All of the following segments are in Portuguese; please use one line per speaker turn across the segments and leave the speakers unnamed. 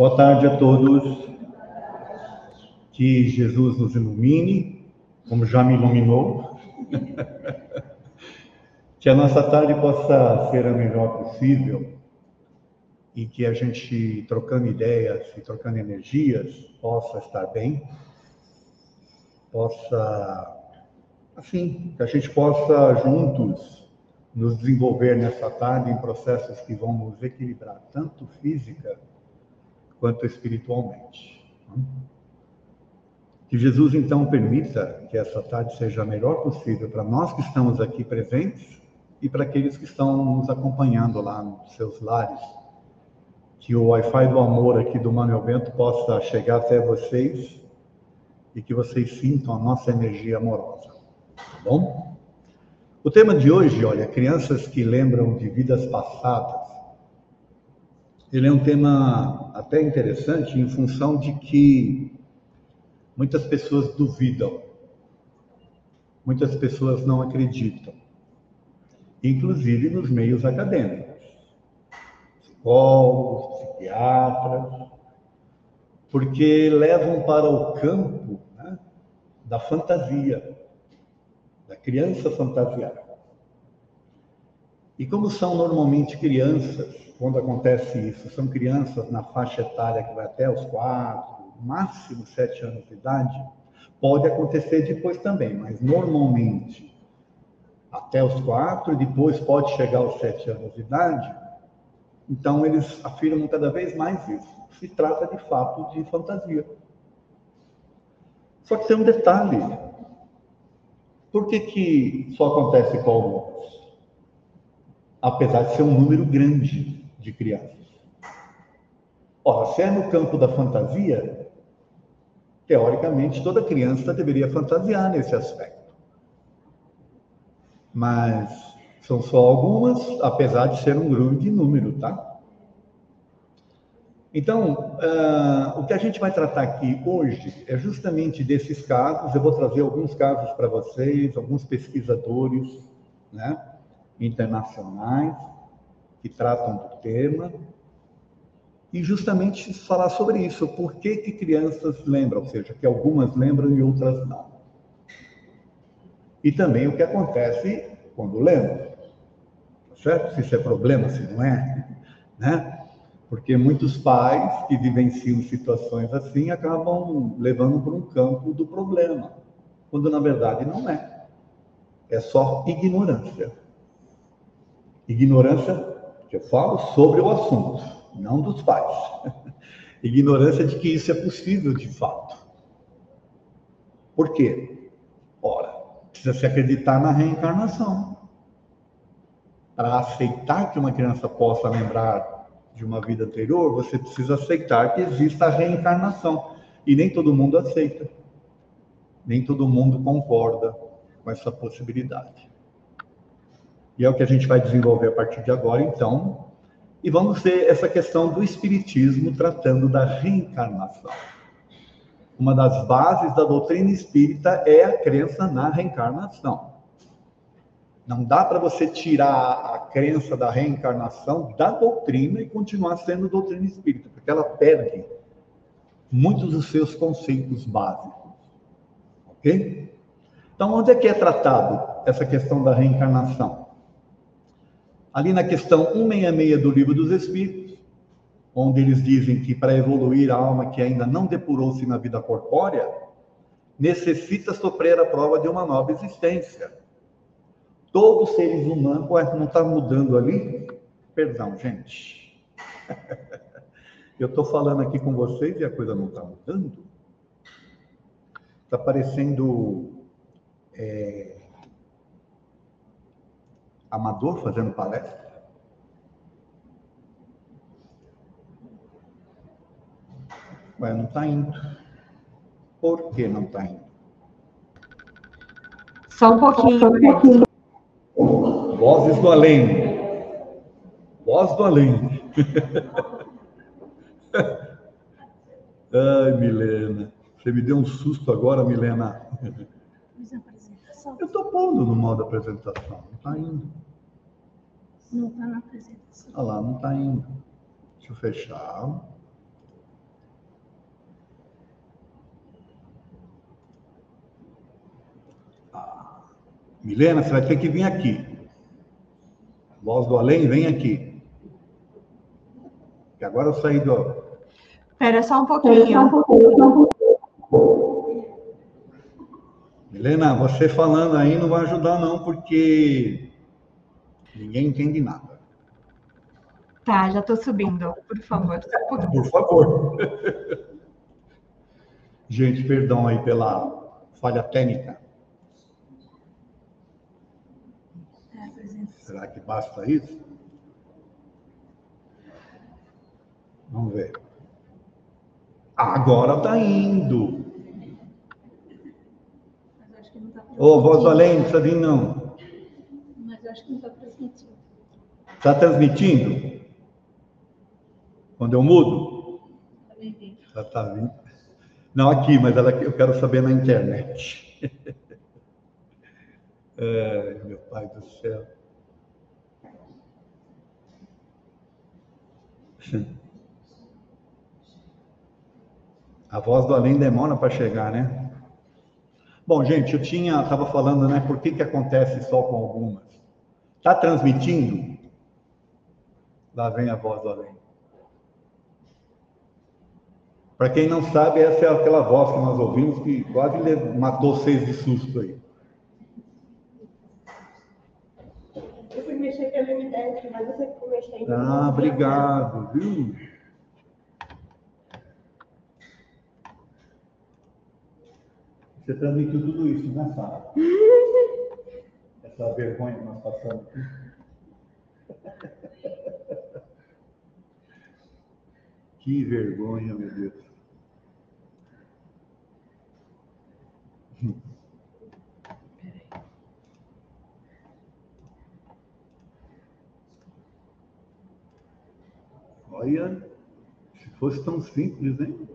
Boa tarde a todos. Que Jesus nos ilumine, como já me iluminou. Que a nossa tarde possa ser a melhor possível e que a gente, trocando ideias e trocando energias, possa estar bem, possa, assim, que a gente possa juntos nos desenvolver nessa tarde em processos que vão nos equilibrar, tanto física quanto espiritualmente. Que Jesus então permita que essa tarde seja a melhor possível para nós que estamos aqui presentes e para aqueles que estão nos acompanhando lá nos seus lares. Que o Wi-Fi do amor aqui do Manuel Bento possa chegar até vocês e que vocês sintam a nossa energia amorosa. Tá bom? O tema de hoje, olha, crianças que lembram de vidas passadas. Ele é um tema até interessante em função de que muitas pessoas duvidam, muitas pessoas não acreditam, inclusive nos meios acadêmicos, psicólogos, psiquiatras, porque levam para o campo né, da fantasia, da criança fantasiada. E como são normalmente crianças quando acontece isso, são crianças na faixa etária que vai até os quatro, máximo sete anos de idade, pode acontecer depois também, mas normalmente até os quatro, e depois pode chegar aos sete anos de idade. Então eles afirmam cada vez mais isso. Se trata de fato de fantasia. Só que tem um detalhe. Por que, que só acontece com alguns? Apesar de ser um número grande de crianças. Ora, se é no campo da fantasia, teoricamente toda criança deveria fantasiar nesse aspecto. Mas são só algumas, apesar de ser um grande número, tá? Então, uh, o que a gente vai tratar aqui hoje é justamente desses casos. Eu vou trazer alguns casos para vocês, alguns pesquisadores né, internacionais que tratam do tema e justamente falar sobre isso, por que, que crianças lembram, ou seja, que algumas lembram e outras não. E também o que acontece quando lembram, tá certo? Se isso é problema, se não é, né? Porque muitos pais que vivenciam situações assim acabam levando para um campo do problema, quando na verdade não é. É só ignorância. Ignorância que eu falo sobre o assunto, não dos pais. Ignorância de que isso é possível de fato. Por quê? Ora, precisa se acreditar na reencarnação. Para aceitar que uma criança possa lembrar de uma vida anterior, você precisa aceitar que exista a reencarnação. E nem todo mundo aceita. Nem todo mundo concorda com essa possibilidade. E é o que a gente vai desenvolver a partir de agora, então. E vamos ver essa questão do Espiritismo tratando da reencarnação. Uma das bases da doutrina espírita é a crença na reencarnação. Não dá para você tirar a crença da reencarnação da doutrina e continuar sendo doutrina espírita, porque ela perde muitos dos seus conceitos básicos. Ok? Então, onde é que é tratado essa questão da reencarnação? Ali na questão 166 do Livro dos Espíritos, onde eles dizem que para evoluir a alma que ainda não depurou-se na vida corpórea, necessita sofrer a prova de uma nova existência. Todos os seres humanos, ué, não está mudando ali? Perdão, gente. Eu estou falando aqui com vocês e a coisa não está mudando? Está parecendo é, amador fazendo palestra? Ué, não está indo. Por que não está indo?
Só um pouquinho.
Vozes do além. Voz do além. Ai, Milena. Você me deu um susto agora, Milena. Eu estou pondo no modo apresentação. Não está indo.
Não está na apresentação.
Olha lá, não está indo. Deixa eu fechar. Ah, Milena, você vai ter que vir aqui. Voz do além, vem aqui. Que agora eu saí do.
Espera só um pouquinho.
Milena, você falando aí não vai ajudar não, porque ninguém entende nada.
Tá, já estou subindo, por favor.
Por favor. Gente, perdão aí pela falha técnica. Será que basta isso? Vamos ver. Agora está indo.
Mas acho que não está
Ô, oh, voz do além, não precisa vir não.
Acho que não está transmitindo.
Está transmitindo? Quando eu mudo? Já está vindo. Não aqui, mas ela, eu quero saber na internet. é, meu pai do céu. A voz do além demora para chegar, né? Bom, gente, eu tinha, estava falando, né? Por que que acontece só com algumas? Está transmitindo? Lá vem a voz do além. Para quem não sabe, essa é aquela voz que nós ouvimos que quase matou vocês de susto aí.
Eu fui mexer pelo M10, mas você foi mexendo.
Ah, obrigado, viu? Você transmitiu tudo isso, né, Sara? Essa vergonha que nós passamos aqui. Que vergonha, meu Deus. Olha, se fosse tão simples, hein?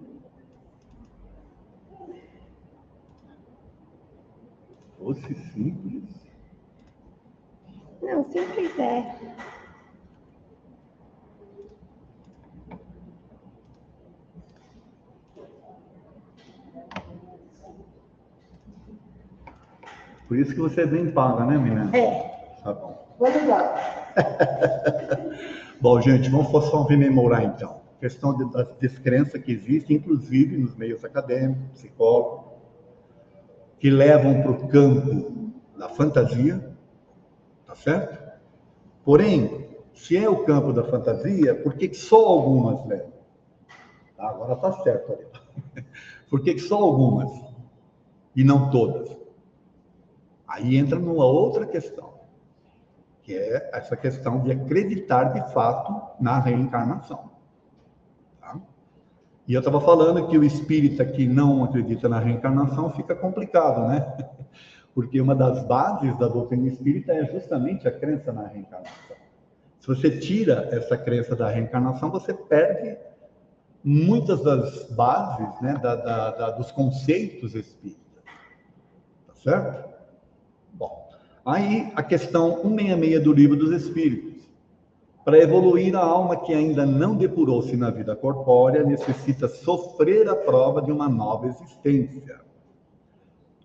Fosse simples.
Não, simples é.
Por isso que você é bem paga, né, menina?
É.
Tá bom.
Vou ligar.
Bom, gente, vamos só rememorar então. Questão de, das descrenças que existem, inclusive nos meios acadêmicos, psicólogos, que levam para o campo da fantasia, tá certo? Porém, se é o campo da fantasia, por que, que só algumas levam? Tá, agora tá certo ali. Por que, que só algumas e não todas? Aí entra numa outra questão, que é essa questão de acreditar de fato na reencarnação. Tá? E eu estava falando que o espírita que não acredita na reencarnação fica complicado, né? Porque uma das bases da doutrina espírita é justamente a crença na reencarnação. Se você tira essa crença da reencarnação, você perde muitas das bases né, da, da, da, dos conceitos espíritas. Tá certo? Bom, aí a questão 166 do Livro dos Espíritos. Para evoluir, a alma que ainda não depurou-se na vida corpórea necessita sofrer a prova de uma nova existência.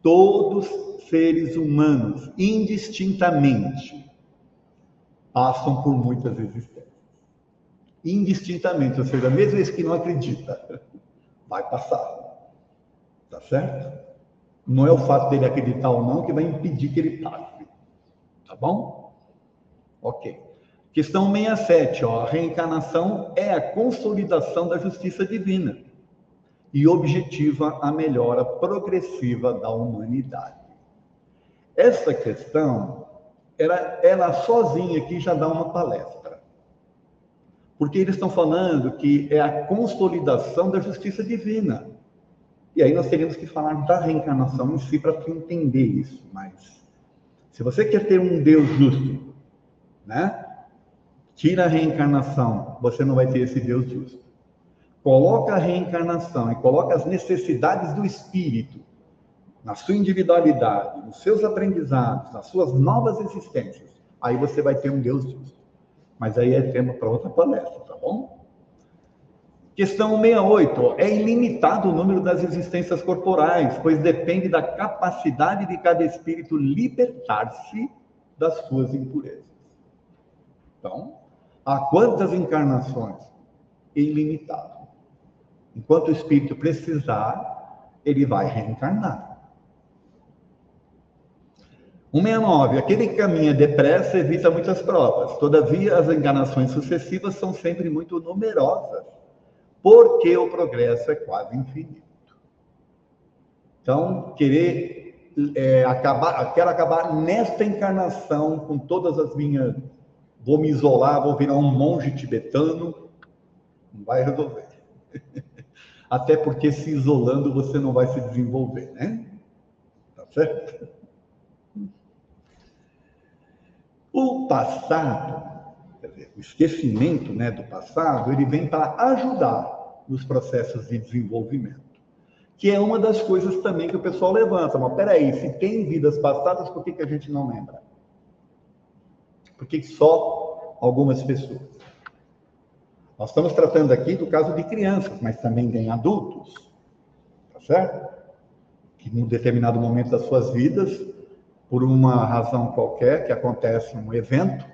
Todos seres humanos, indistintamente, passam por muitas existências. Indistintamente, ou seja, mesmo esse que não acredita, vai passar. Tá certo? Não é o fato dele acreditar ou não que vai impedir que ele passe. Tá bom? Ok. Questão 67, ó, a reencarnação é a consolidação da justiça divina e objetiva a melhora progressiva da humanidade. Essa questão, ela, ela sozinha aqui já dá uma palestra. Porque eles estão falando que é a consolidação da justiça divina. E aí nós teríamos que falar da reencarnação em si para entender isso mais Se você quer ter um Deus justo, né? Tira a reencarnação, você não vai ter esse Deus justo. Coloca a reencarnação e coloca as necessidades do espírito na sua individualidade, nos seus aprendizados, nas suas novas existências. Aí você vai ter um Deus justo. Mas aí é tema para outra palestra, tá bom? Questão 68. É ilimitado o número das existências corporais, pois depende da capacidade de cada espírito libertar-se das suas impurezas. Então, há quantas encarnações? Ilimitado. Enquanto o espírito precisar, ele vai reencarnar. 169. Aquele que caminha depressa evita muitas provas. Todavia, as encarnações sucessivas são sempre muito numerosas, porque o progresso é quase infinito. Então, querer é, acabar, quero acabar nesta encarnação com todas as minhas. Vou me isolar, vou virar um monge tibetano. Não vai resolver. Até porque se isolando você não vai se desenvolver, né? Tá certo? O passado, dizer, o esquecimento né, do passado, ele vem para ajudar nos processos de desenvolvimento. Que é uma das coisas também que o pessoal levanta. Mas peraí, se tem vidas passadas, por que, que a gente não lembra? Por que só algumas pessoas? Nós estamos tratando aqui do caso de crianças, mas também tem adultos, tá certo? Que em determinado momento das suas vidas, por uma razão qualquer, que acontece um evento,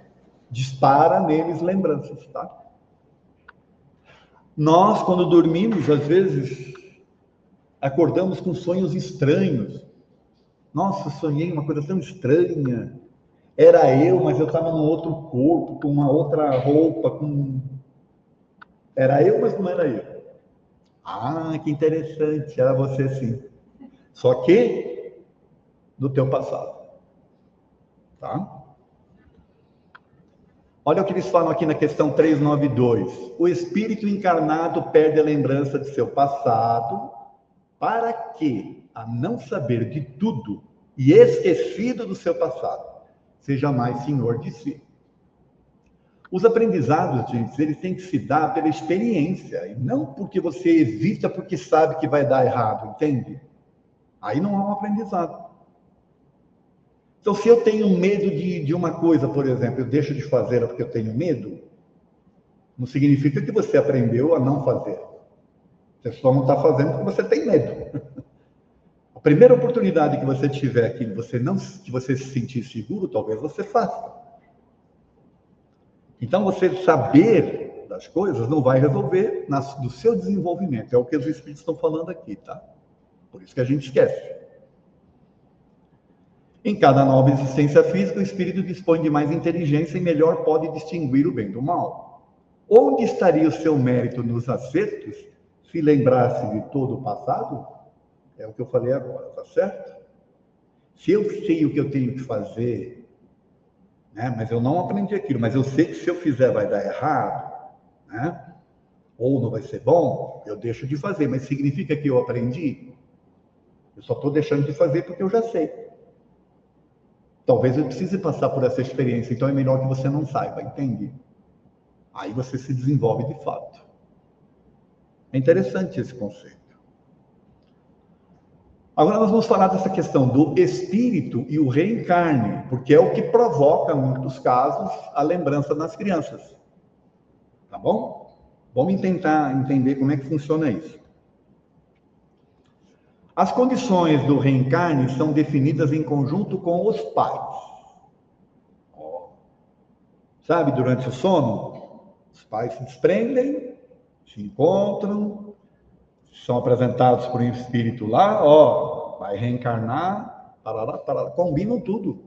dispara neles lembranças, tá? Nós, quando dormimos, às vezes, acordamos com sonhos estranhos. Nossa, sonhei uma coisa tão estranha. Era eu, mas eu estava num outro corpo, com uma outra roupa, com era eu, mas não era eu. Ah, que interessante, era você sim. Só que do teu passado. Tá? Olha o que eles falam aqui na questão 392. O espírito encarnado perde a lembrança de seu passado para que, a não saber de tudo e esquecido do seu passado, seja mais senhor de si. Os aprendizados, gente, eles têm que se dar pela experiência, e não porque você evita porque sabe que vai dar errado, entende? Aí não há um aprendizado. Então, se eu tenho medo de, de uma coisa, por exemplo, eu deixo de fazer porque eu tenho medo, não significa que você aprendeu a não fazer. Você só não está fazendo porque você tem medo. A primeira oportunidade que você tiver que você não que você se sentir seguro, talvez você faça. Então, você saber das coisas não vai resolver do seu desenvolvimento. É o que os espíritos estão falando aqui, tá? Por isso que a gente esquece. Em cada nova existência física, o espírito dispõe de mais inteligência e melhor pode distinguir o bem do mal. Onde estaria o seu mérito nos acertos se lembrasse de todo o passado? É o que eu falei agora, tá certo? Se eu sei o que eu tenho que fazer, né? Mas eu não aprendi aquilo, mas eu sei que se eu fizer vai dar errado, né? Ou não vai ser bom, eu deixo de fazer, mas significa que eu aprendi? Eu só estou deixando de fazer porque eu já sei. Talvez eu precise passar por essa experiência, então é melhor que você não saiba, entende? Aí você se desenvolve de fato. É interessante esse conceito. Agora nós vamos falar dessa questão do espírito e o reencarne, porque é o que provoca, em muitos casos, a lembrança nas crianças. Tá bom? Vamos tentar entender como é que funciona isso. As condições do reencarne são definidas em conjunto com os pais. Sabe, durante o sono, os pais se desprendem, se encontram, são apresentados por um espírito lá, ó, vai reencarnar, parará, parará, combinam tudo.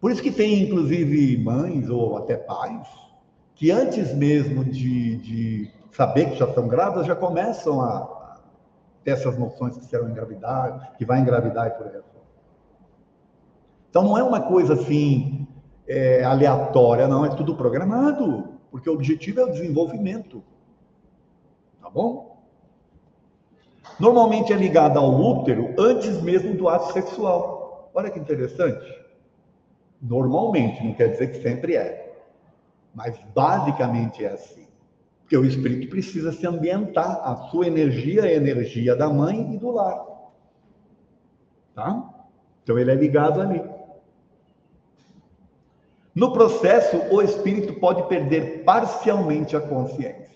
Por isso que tem, inclusive, mães ou até pais que antes mesmo de, de saber que já estão grávidas, já começam a ter essas noções que serão engravidar, que vai engravidar e por aí. Então não é uma coisa assim é, aleatória, não, é tudo programado, porque o objetivo é o desenvolvimento. Tá bom? Normalmente é ligada ao útero antes mesmo do ato sexual. Olha que interessante. Normalmente, não quer dizer que sempre é. Mas basicamente é assim. Porque o espírito precisa se ambientar. A sua energia é a energia da mãe e do lar. Tá? Então ele é ligado ali. No processo, o espírito pode perder parcialmente a consciência.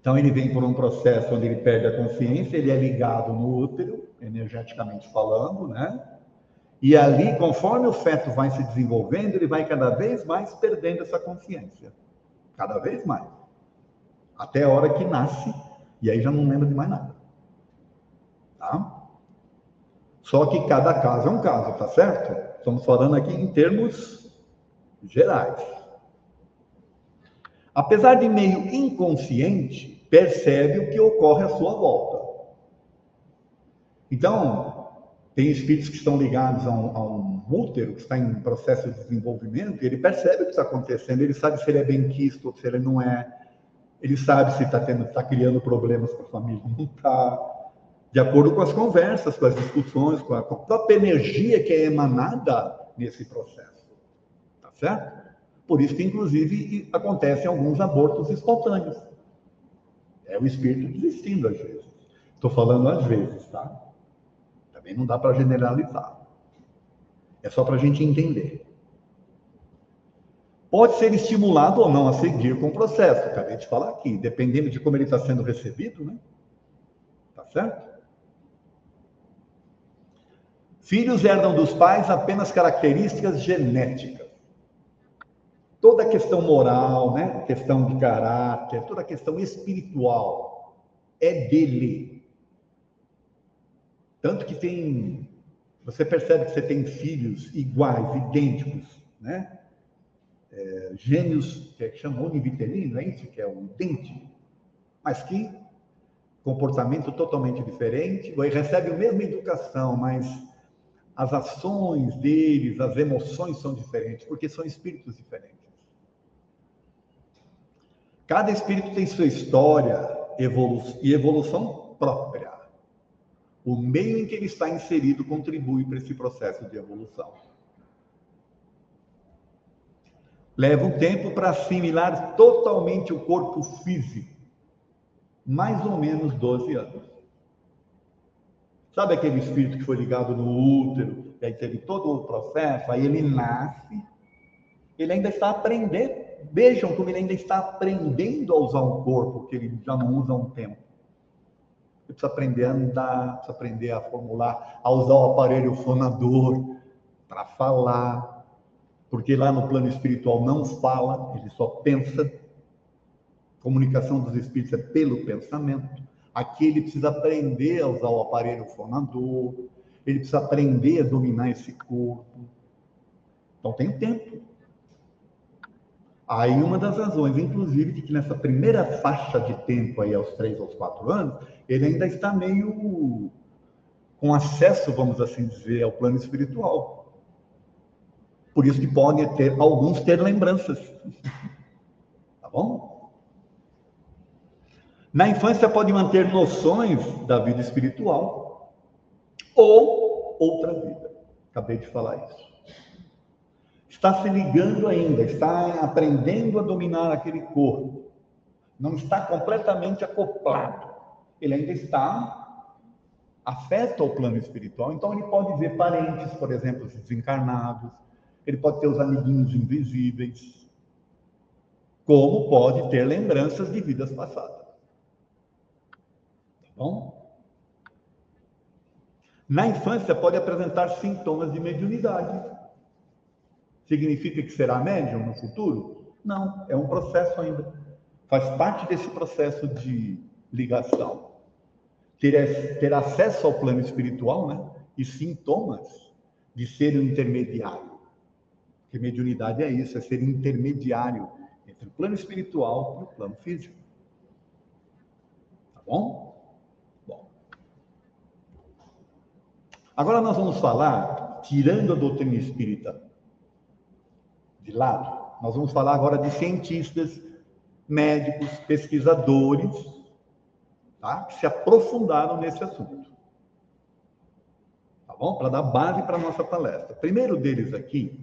Então ele vem por um processo onde ele perde a consciência, ele é ligado no útero, energeticamente falando, né? E ali, conforme o feto vai se desenvolvendo, ele vai cada vez mais perdendo essa consciência. Cada vez mais. Até a hora que nasce, e aí já não lembra de mais nada. Tá? Só que cada caso é um caso, tá certo? Estamos falando aqui em termos gerais. Apesar de meio inconsciente, percebe o que ocorre à sua volta. Então, tem espíritos que estão ligados a um, a um útero, que está em processo de desenvolvimento, e ele percebe o que está acontecendo, ele sabe se ele é bem quisto ou se ele não é, ele sabe se está criando problemas para a família, não está. De acordo com as conversas, com as discussões, com a, com a própria energia que é emanada nesse processo. Tá certo? Por isso que, inclusive, acontecem alguns abortos espontâneos. É o espírito desistindo às vezes. Estou falando às vezes, tá? Também não dá para generalizar. É só para a gente entender. Pode ser estimulado ou não a seguir com o processo. Acabei de falar aqui, dependendo de como ele está sendo recebido, né? Tá certo? Filhos herdam dos pais apenas características genéticas toda a questão moral, né? questão de caráter, toda a questão espiritual é dele. Tanto que tem, você percebe que você tem filhos iguais, idênticos, né? É, gênios, que é chama univitelino, é isso que é o idêntico, mas que comportamento totalmente diferente, e recebe a mesma educação, mas as ações deles, as emoções são diferentes, porque são espíritos diferentes. Cada espírito tem sua história evolu e evolução própria. O meio em que ele está inserido contribui para esse processo de evolução. Leva um tempo para assimilar totalmente o corpo físico. Mais ou menos 12 anos. Sabe aquele espírito que foi ligado no útero, e aí teve todo o processo, aí ele nasce, ele ainda está aprendendo Vejam como ele ainda está aprendendo a usar um corpo que ele já não usa há um tempo. Ele precisa aprender a andar, precisa aprender a formular, a usar o aparelho fonador para falar, porque lá no plano espiritual não fala, ele só pensa. comunicação dos espíritos é pelo pensamento. Aqui ele precisa aprender a usar o aparelho fonador, ele precisa aprender a dominar esse corpo. Então tem tempo. Aí uma das razões, inclusive, de que nessa primeira faixa de tempo aí, aos três aos quatro anos, ele ainda está meio com acesso, vamos assim dizer, ao plano espiritual. Por isso que pode ter, alguns ter lembranças. Tá bom? Na infância pode manter noções da vida espiritual ou outra vida. Acabei de falar isso está se ligando ainda, está aprendendo a dominar aquele corpo, não está completamente acoplado, ele ainda está afeta o plano espiritual, então ele pode ver parentes, por exemplo, desencarnados, ele pode ter os amiguinhos invisíveis, como pode ter lembranças de vidas passadas. Tá bom? Na infância pode apresentar sintomas de mediunidade Significa que será médium no futuro? Não, é um processo ainda. Faz parte desse processo de ligação. Ter, ter acesso ao plano espiritual, né? E sintomas de ser um intermediário. Porque mediunidade é isso, é ser intermediário entre o plano espiritual e o plano físico. Tá bom? Bom. Agora nós vamos falar, tirando a doutrina espírita de lado. Nós vamos falar agora de cientistas, médicos, pesquisadores, tá? que se aprofundaram nesse assunto. Tá bom? Para dar base para a nossa palestra. O primeiro deles aqui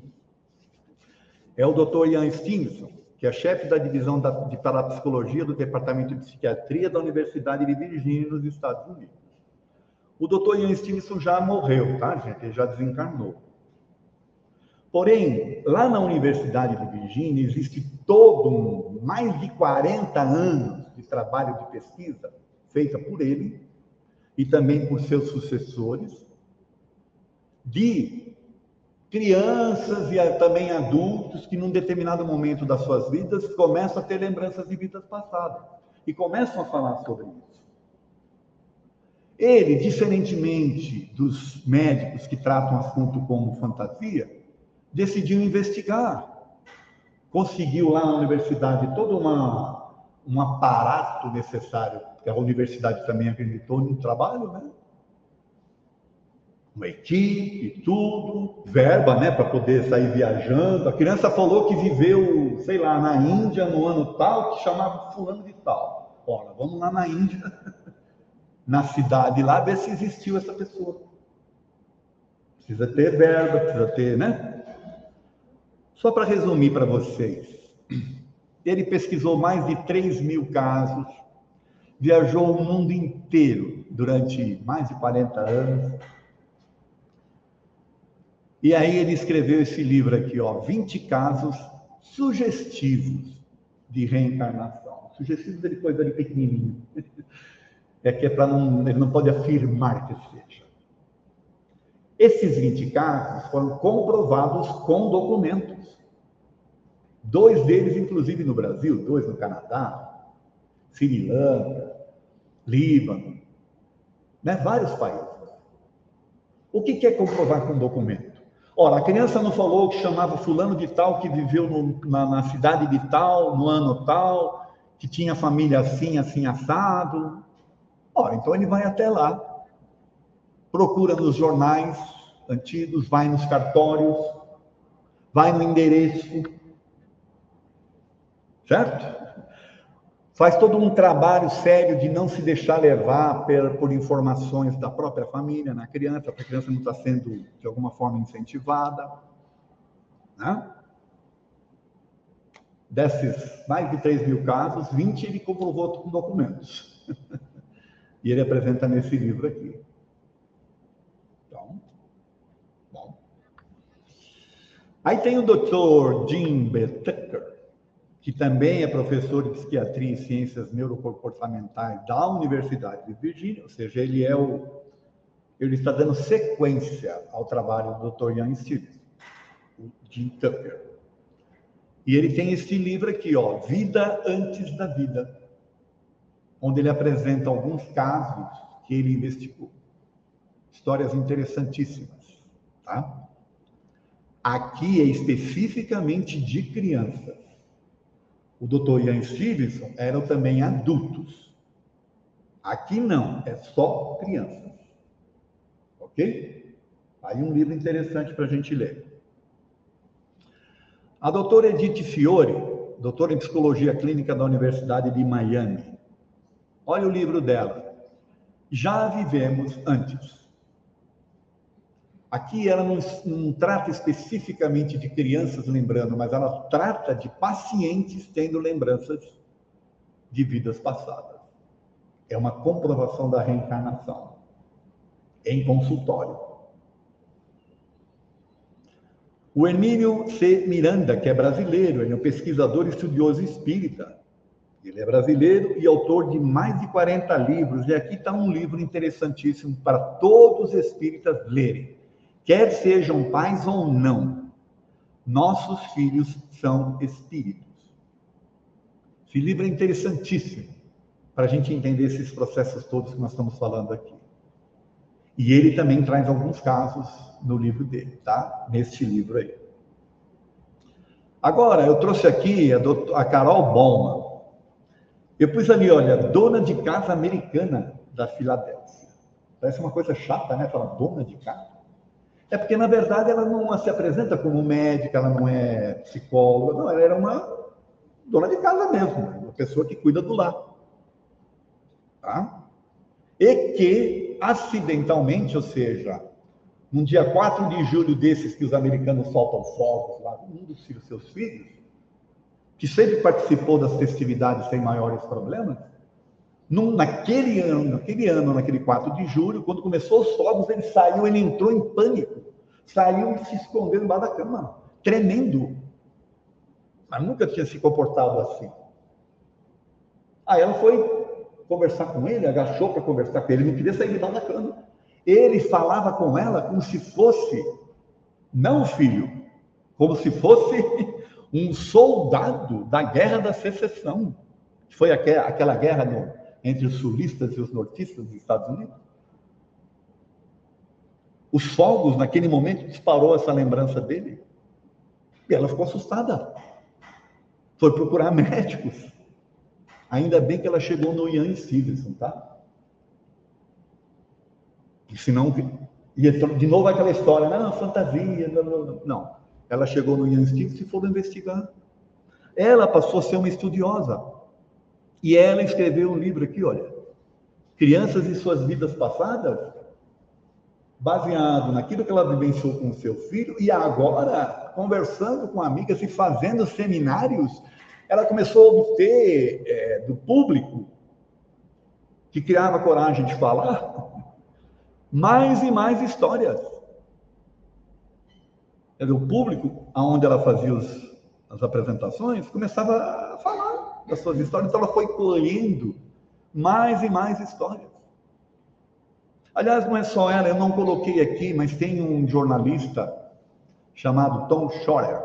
é o Dr. Ian Stevenson, que é chefe da divisão de parapsicologia do Departamento de Psiquiatria da Universidade de Virgínia, nos Estados Unidos. O Dr. Ian Stevenson já morreu, tá, gente? Ele já desencarnou. Porém, lá na Universidade de Virgínia existe todo um, mais de 40 anos de trabalho de pesquisa feita por ele e também por seus sucessores de crianças e também adultos que num determinado momento das suas vidas começam a ter lembranças de vidas passadas e começam a falar sobre isso. Ele, diferentemente dos médicos que tratam assunto como fantasia, decidiu investigar. Conseguiu lá na universidade todo uma, um aparato necessário, que a universidade também acreditou no trabalho, né? Uma equipe, tudo, verba, né, para poder sair viajando. A criança falou que viveu, sei lá, na Índia no ano tal, que chamava fulano de tal. Ora, vamos lá na Índia, na cidade lá, ver se existiu essa pessoa. Precisa ter verba, precisa ter, né? Só para resumir para vocês, ele pesquisou mais de 3 mil casos, viajou o mundo inteiro durante mais de 40 anos. E aí ele escreveu esse livro aqui, ó, 20 casos sugestivos de reencarnação. Sugestivos ele pôs ali pequenininho. É que é para não, ele não pode afirmar que seja. Esses 20 casos foram comprovados com documentos. Dois deles, inclusive, no Brasil, dois no Canadá, Sri Lanka, Líbano, né? vários países. O que quer comprovar com documento? Ora, a criança não falou que chamava fulano de tal, que viveu no, na, na cidade de tal, no ano tal, que tinha família assim, assim, assado. Ora, então ele vai até lá, procura nos jornais antigos, vai nos cartórios, vai no endereço, certo? Faz todo um trabalho sério de não se deixar levar por, informações da própria família, na criança, para a criança não está sendo, de alguma forma, incentivada. Né? Desses mais de 3 mil casos, 20 ele comprovou com documentos. e ele apresenta nesse livro aqui. Aí tem o Dr. Jim B. Tucker, que também é professor de psiquiatria e ciências neurocorportamentais da Universidade de Virgínia, ou seja, ele é o ele está dando sequência ao trabalho do Dr. Ian Stevens, o Jim Tucker. E ele tem esse livro aqui, ó, Vida antes da vida, onde ele apresenta alguns casos que ele investigou. Histórias interessantíssimas, tá? Aqui é especificamente de crianças. O doutor Ian Stevenson eram também adultos. Aqui não, é só crianças. Ok? Aí um livro interessante para a gente ler. A doutora Edith Fiore, doutora em psicologia clínica da Universidade de Miami. Olha o livro dela. Já vivemos antes. Aqui ela não, não, trata especificamente de crianças lembrando, mas ela trata de pacientes tendo lembranças de vidas passadas. É uma comprovação da reencarnação em consultório. O Emílio C. Miranda, que é brasileiro, ele é um pesquisador e estudioso espírita. Ele é brasileiro e autor de mais de 40 livros, e aqui está um livro interessantíssimo para todos os espíritas lerem quer sejam pais ou não, nossos filhos são espíritos. Esse livro é interessantíssimo para a gente entender esses processos todos que nós estamos falando aqui. E ele também traz alguns casos no livro dele, tá? Neste livro aí. Agora, eu trouxe aqui a, doutor, a Carol Bowman. Eu pus ali, olha, dona de casa americana da Filadélfia. Parece uma coisa chata, né? Falar dona de casa. É porque, na verdade, ela não se apresenta como médica, ela não é psicóloga, não, ela era uma dona de casa mesmo, uma pessoa que cuida do lar. Tá? E que, acidentalmente, ou seja, num dia 4 de julho desses que os americanos soltam fogos lá, um dos seus filhos, que sempre participou das festividades sem maiores problemas, num, naquele ano, naquele ano, naquele 4 de julho, quando começou os fogos, ele saiu, ele entrou em pânico, saiu e se escondeu embaixo da cama, tremendo. Mas nunca tinha se comportado assim. Aí ela foi conversar com ele, agachou para conversar com ele, não queria sair debaixo da cama. Ele falava com ela como se fosse, não filho, como se fosse um soldado da guerra da secessão. Foi aquela guerra no, entre os sulistas e os nortistas dos Estados Unidos. Os fogos, naquele momento, disparou essa lembrança dele. E ela ficou assustada. Foi procurar médicos. Ainda bem que ela chegou no Ian Stevenson, tá? E senão, de novo aquela história, não, fantasia, não, não, não. Ela chegou no Ian Stevenson e foi investigar. Ela passou a ser uma estudiosa. E ela escreveu um livro aqui, olha, Crianças e suas vidas passadas, baseado naquilo que ela vivenciou com seu filho, e agora, conversando com amigas e fazendo seminários, ela começou a obter é, do público, que criava coragem de falar, mais e mais histórias. O público, aonde ela fazia os, as apresentações, começava a falar das suas histórias, então ela foi colhendo mais e mais histórias. Aliás, não é só ela, eu não coloquei aqui, mas tem um jornalista chamado Tom Scheuer.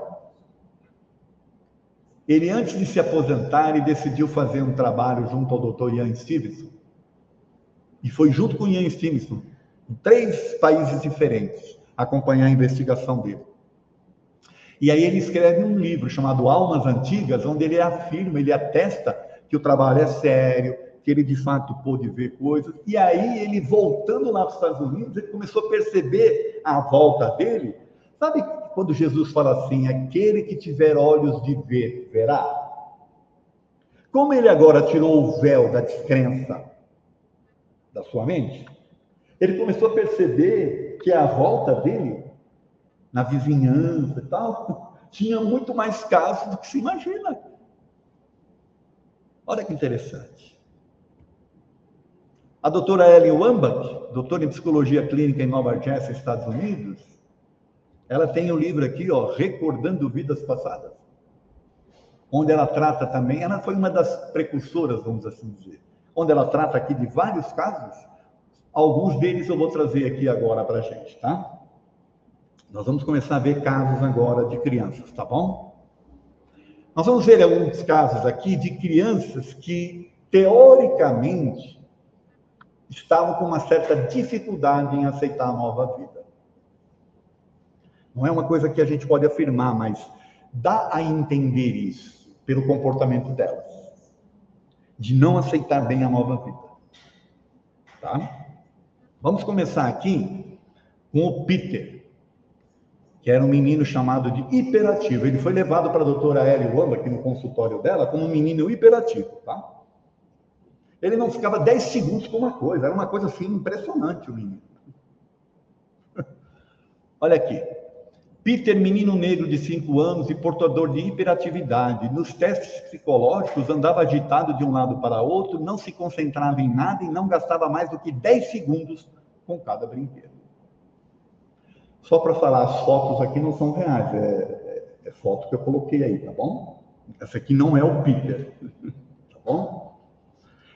Ele, antes de se aposentar, ele decidiu fazer um trabalho junto ao Dr. Ian Stevenson. E foi junto com Ian Stevenson, em três países diferentes, acompanhar a investigação dele. E aí ele escreve um livro chamado Almas Antigas, onde ele afirma, ele atesta que o trabalho é sério, que ele de fato pôde ver coisas. E aí ele voltando lá para os Estados Unidos, ele começou a perceber a volta dele. Sabe quando Jesus fala assim: aquele que tiver olhos de ver, verá? Como ele agora tirou o véu da descrença da sua mente, ele começou a perceber que a volta dele na vizinhança e tal, tinha muito mais casos do que se imagina. Olha que interessante. A doutora Ellen Wambach, doutora em psicologia clínica em Nova Jersey, Estados Unidos, ela tem um livro aqui, ó, Recordando Vidas Passadas, onde ela trata também, ela foi uma das precursoras, vamos assim dizer, onde ela trata aqui de vários casos, alguns deles eu vou trazer aqui agora para a gente, tá? Nós vamos começar a ver casos agora de crianças, tá bom? Nós vamos ver alguns casos aqui de crianças que, teoricamente, estavam com uma certa dificuldade em aceitar a nova vida. Não é uma coisa que a gente pode afirmar, mas dá a entender isso pelo comportamento delas, de não aceitar bem a nova vida. Tá? Vamos começar aqui com o Peter que era um menino chamado de hiperativo. Ele foi levado para a doutora Ellie Wamba, aqui no consultório dela, como um menino hiperativo, tá? Ele não ficava 10 segundos com uma coisa, era uma coisa assim impressionante o menino. Olha aqui. Peter, menino negro de 5 anos e portador de hiperatividade. Nos testes psicológicos, andava agitado de um lado para outro, não se concentrava em nada e não gastava mais do que 10 segundos com cada brinquedo. Só para falar, as fotos aqui não são reais, é, é, é, foto que eu coloquei aí, tá bom? Essa aqui não é o Peter, tá bom?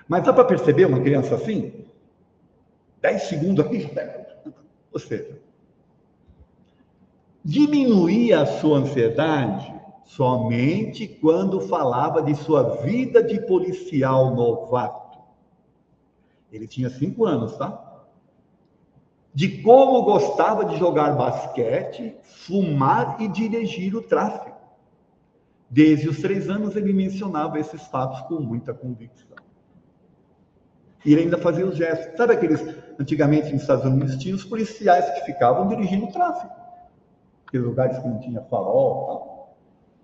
Mas dá para perceber uma criança assim? 10 segundos aqui, ou seja, diminuía a sua ansiedade somente quando falava de sua vida de policial novato. Ele tinha cinco anos, tá? De como gostava de jogar basquete, fumar e dirigir o tráfego. Desde os três anos ele mencionava esses fatos com muita convicção. E ele ainda fazia os gestos. Sabe aqueles, antigamente nos Estados Unidos, tinha os policiais que ficavam dirigindo o tráfego. Aqueles lugares que não tinha farol,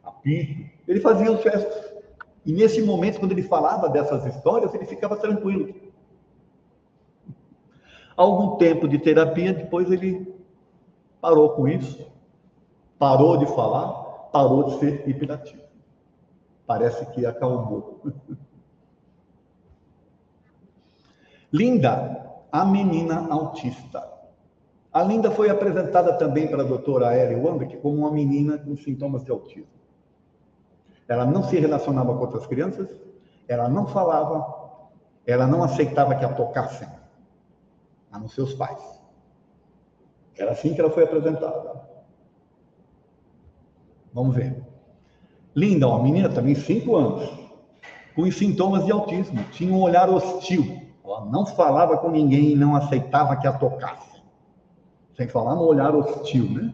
apito. Ele fazia os gestos. E nesse momento, quando ele falava dessas histórias, ele ficava tranquilo algum tempo de terapia, depois ele Parou com isso, parou de falar, parou de ser hiperativo. Parece que acalmou. Linda, a menina autista. A Linda foi apresentada também para a doutora Ellie Wambeck como uma menina com sintomas de autismo. Ela não se relacionava com outras crianças, ela não falava, ela não aceitava que a tocassem, a não ser os pais. Era assim que ela foi apresentada. Vamos ver. Linda, uma menina também, cinco anos, com sintomas de autismo, tinha um olhar hostil. Ela não falava com ninguém e não aceitava que a tocasse. Sem falar no olhar hostil, né?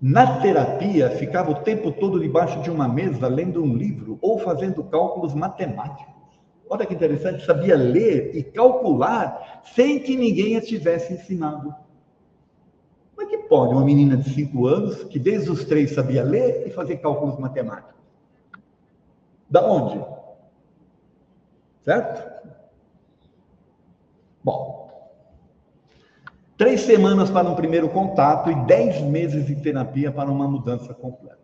Na terapia, ficava o tempo todo debaixo de uma mesa lendo um livro ou fazendo cálculos matemáticos. Olha que interessante, sabia ler e calcular sem que ninguém a tivesse ensinado. Como é que pode uma menina de 5 anos, que desde os três sabia ler e fazer cálculos matemáticos? Da onde? Certo? Bom, três semanas para um primeiro contato e dez meses de terapia para uma mudança completa.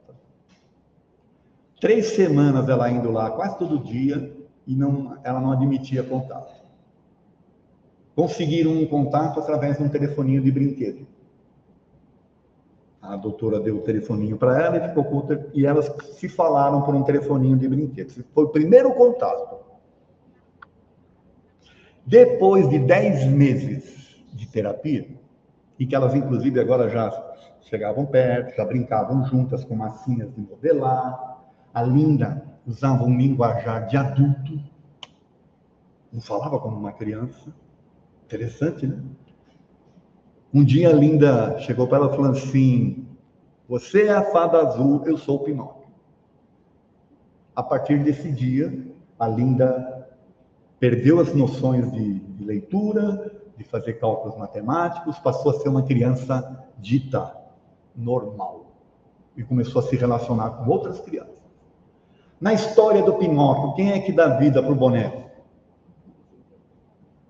Três semanas ela indo lá quase todo dia e não, ela não admitia contato. Conseguiram um contato através de um telefoninho de brinquedo. A doutora deu o telefoninho para ela e ficou com e elas se falaram por um telefoninho de brinquedo. Foi o primeiro contato. Depois de 10 meses de terapia, e que elas, inclusive, agora já chegavam perto, já brincavam juntas com massinhas de modelar, a Linda usava um linguajar de adulto, não falava como uma criança. Interessante, né? Um dia a Linda chegou para ela falando assim: Você é a fada azul, eu sou o Pinóquio. A partir desse dia, a Linda perdeu as noções de, de leitura, de fazer cálculos matemáticos, passou a ser uma criança dita normal e começou a se relacionar com outras crianças. Na história do Pinóquio, quem é que dá vida para o boneco?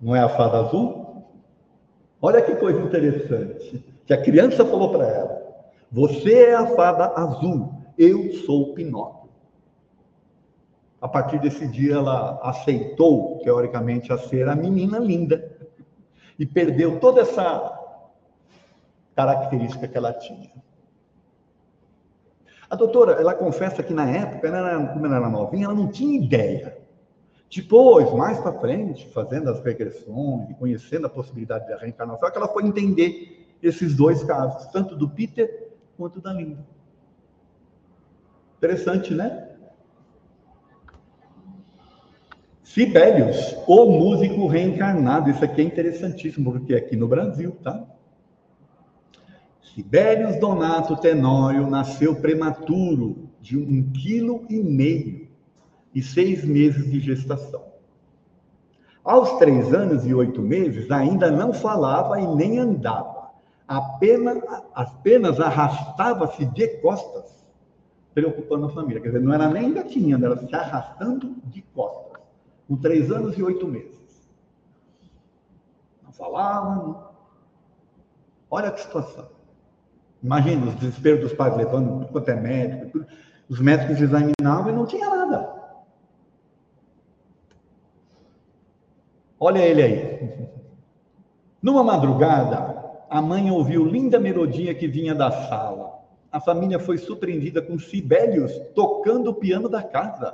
Não é a fada azul? Olha que coisa interessante. Que a criança falou para ela: Você é a fada azul, eu sou o Pinóquio. A partir desse dia, ela aceitou, teoricamente, a ser a menina linda. E perdeu toda essa característica que ela tinha. A doutora, ela confessa que na época, ela, como ela era novinha, ela não tinha ideia depois, mais para frente, fazendo as regressões e conhecendo a possibilidade da reencarnação, é que ela foi entender esses dois casos, tanto do Peter quanto da Linda. Interessante, né? Sibelius, o músico reencarnado. Isso aqui é interessantíssimo, porque aqui no Brasil, tá? Sibelius Donato Tenório nasceu prematuro, de um quilo e meio e seis meses de gestação. Aos três anos e oito meses, ainda não falava e nem andava, apenas, apenas arrastava-se de costas, preocupando a família. Quer dizer, não era nem gatinha, era se arrastando de costas, com três anos e oito meses. Não falava. Não... Olha que situação. Imagina os desesperos dos pais levando tudo quanto é médico. Os médicos examinavam e não tinha nada. Olha ele aí. Numa madrugada, a mãe ouviu linda melodia que vinha da sala. A família foi surpreendida com Sibelius tocando o piano da casa.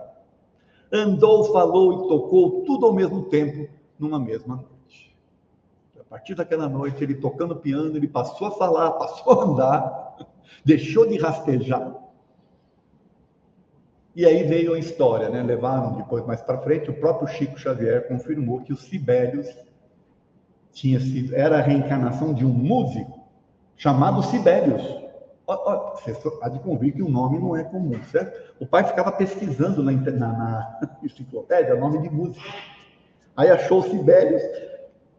Andou, falou e tocou tudo ao mesmo tempo, numa mesma. Partir daquela noite, ele tocando piano, ele passou a falar, passou a andar, deixou de rastejar e aí veio a história, né? Levaram depois mais para frente, o próprio Chico Xavier confirmou que o Sibelius tinha sido, era a reencarnação de um músico chamado Sibelius. Você há de convir que o nome não é comum, certo? O pai ficava pesquisando na, na, na enciclopédia o nome de músico. Aí achou Sibelius,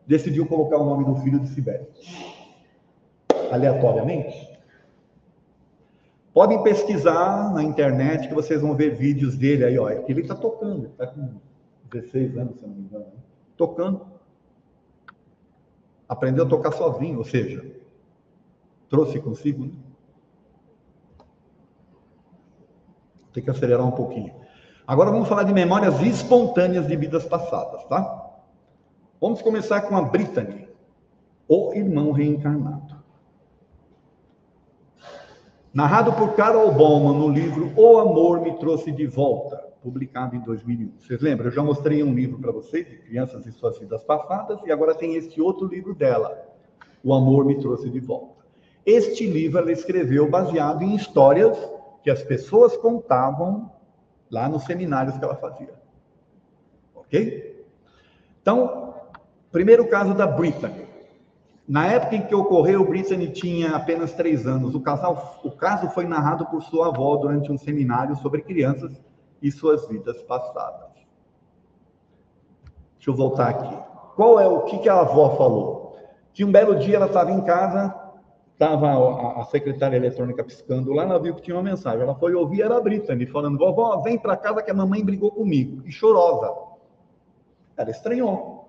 decidiu colocar o nome do filho de Sibelius. Aleatoriamente. Podem pesquisar na internet que vocês vão ver vídeos dele aí, ó. Ele está tocando, está com 16 anos, se não me engano. Tocando. aprendeu a tocar sozinho, ou seja, trouxe consigo. Né? Tem que acelerar um pouquinho. Agora vamos falar de memórias espontâneas de vidas passadas, tá? Vamos começar com a Brittany, o irmão reencarnado. Narrado por Carol Bowman no livro O Amor Me Trouxe de Volta, publicado em 2001. Vocês lembram? Eu já mostrei um livro para vocês, de Crianças e Suas Vidas Passadas, e agora tem este outro livro dela, O Amor Me Trouxe de Volta. Este livro ela escreveu baseado em histórias que as pessoas contavam lá nos seminários que ela fazia. Ok? Então, primeiro caso da Brittany. Na época em que ocorreu, Brittany tinha apenas três anos. O, casal, o caso foi narrado por sua avó durante um seminário sobre crianças e suas vidas passadas. Deixa eu voltar aqui. Qual é o que, que a avó falou? Que um belo dia ela estava em casa, estava a, a, secretária eletrônica piscando lá, ela viu que tinha uma mensagem. Ela foi ouvir, era a Brittany, falando: Vovó, vem para casa que a mamãe brigou comigo. E chorosa. Ela estranhou.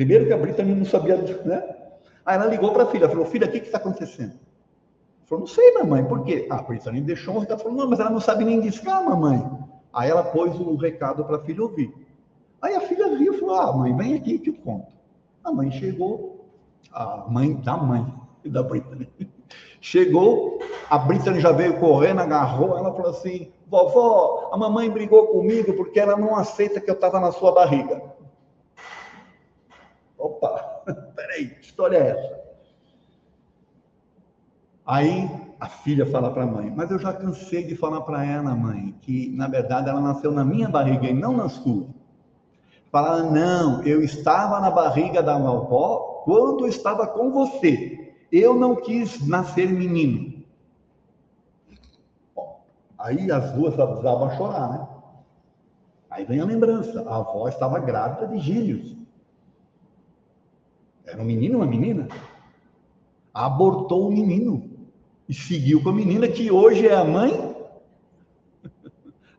Primeiro que a Brittany não sabia, né? Aí ela ligou para a filha, falou, filha, o que está acontecendo? Falou, não sei, mamãe, por quê? Ah, a Brittany deixou um recado, falou, não, mas ela não sabe nem discar, mamãe. Aí ela pôs o recado para a filha ouvir. Aí a filha viu e falou, ah, mãe, vem aqui que eu conto. A mãe chegou, a mãe da mãe da Brittany. Chegou, a Brittany já veio correndo, agarrou, ela falou assim, vovó, a mamãe brigou comigo porque ela não aceita que eu estava na sua barriga. Opa, peraí, que história é essa? Aí a filha fala para a mãe, mas eu já cansei de falar para ela, mãe, que na verdade ela nasceu na minha barriga e não na sua. Fala, não, eu estava na barriga da avó quando estava com você. Eu não quis nascer menino. Bom, aí as duas precisavam chorar, né? Aí vem a lembrança, a avó estava grávida de gírios. Era um menino uma menina? Abortou o menino e seguiu com a menina, que hoje é a mãe.